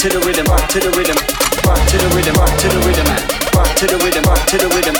to the rhythm, rock to the rhythm, rock to the rhythm, rock to the rhythm, rock to the rhythm, rock to the rhythm.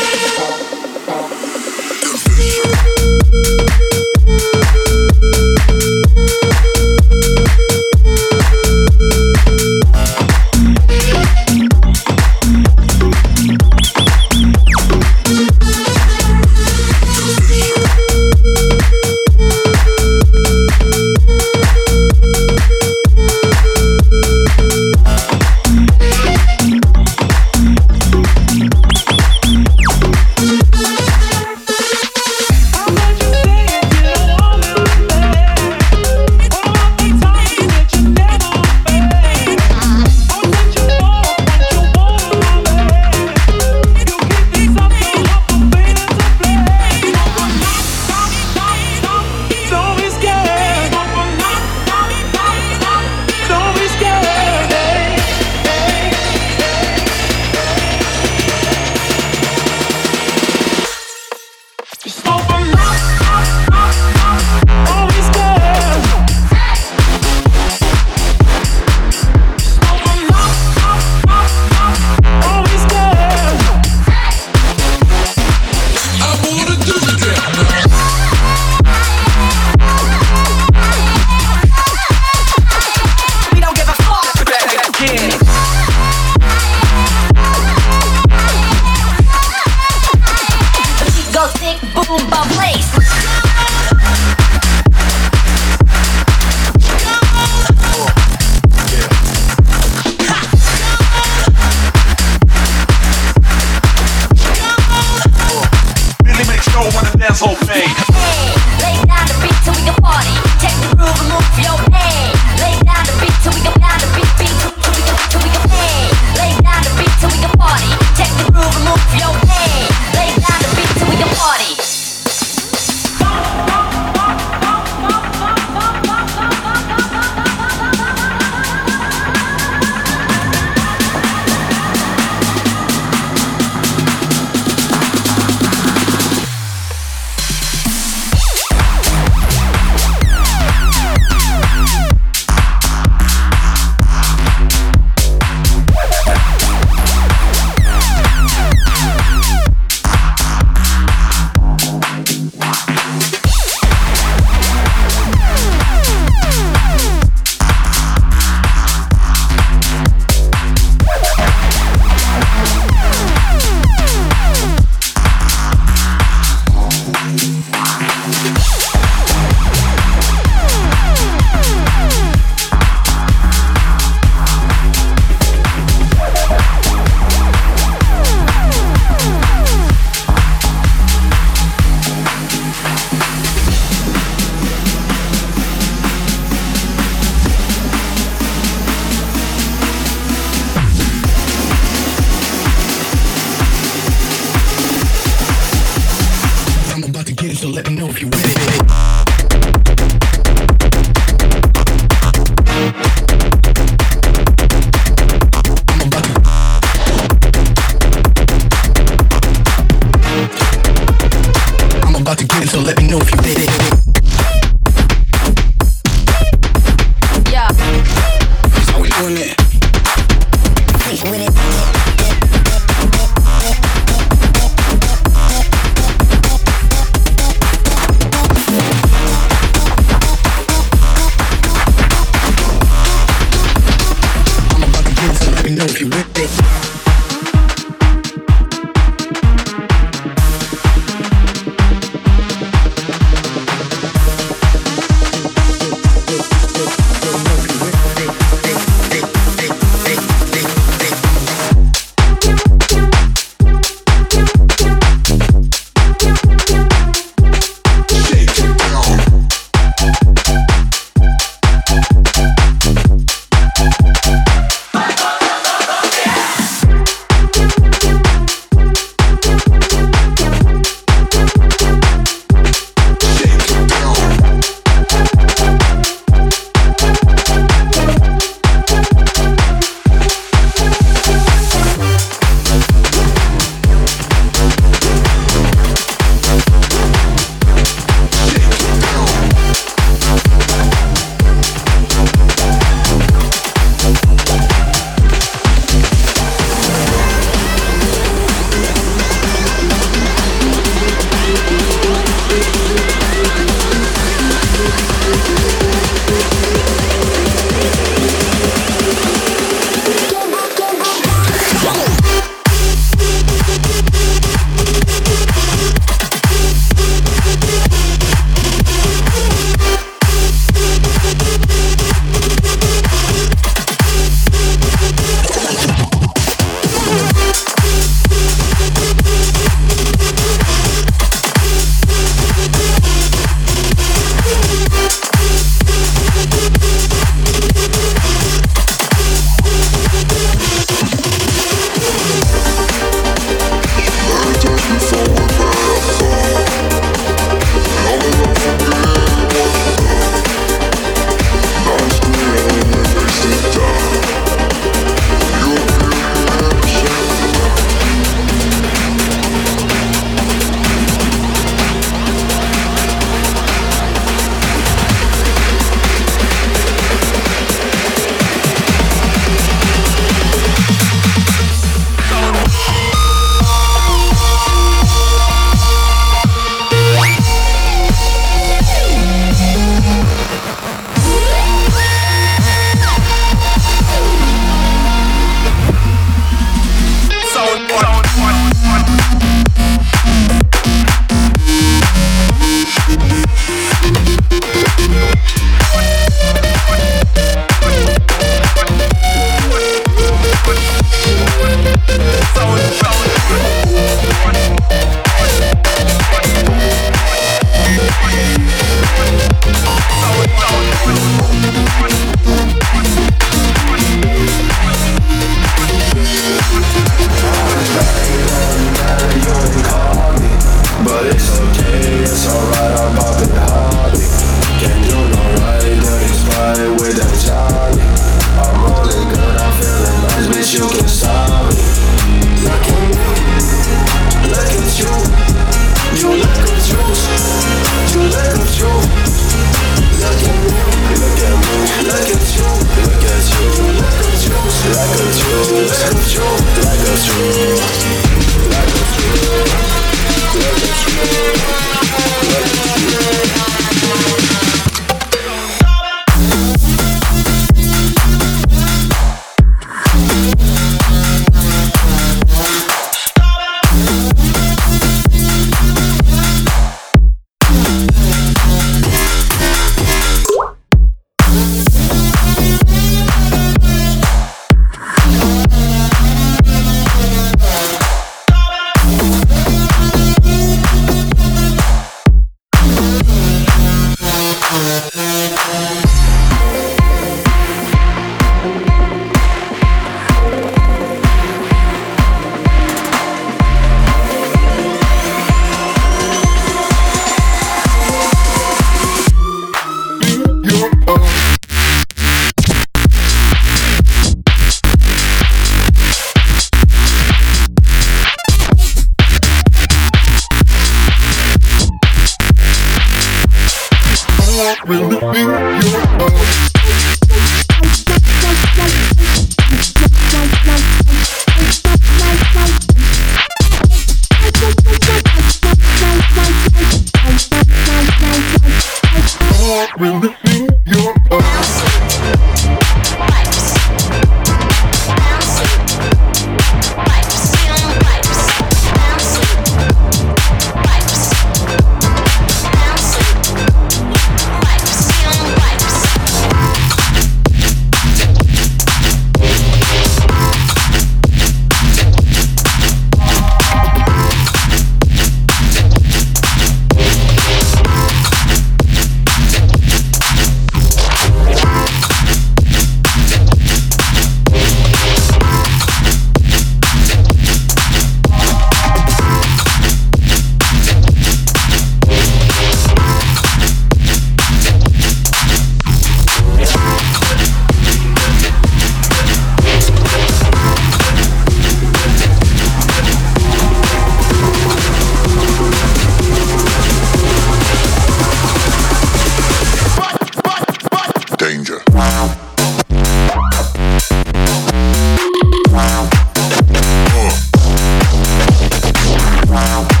Danger.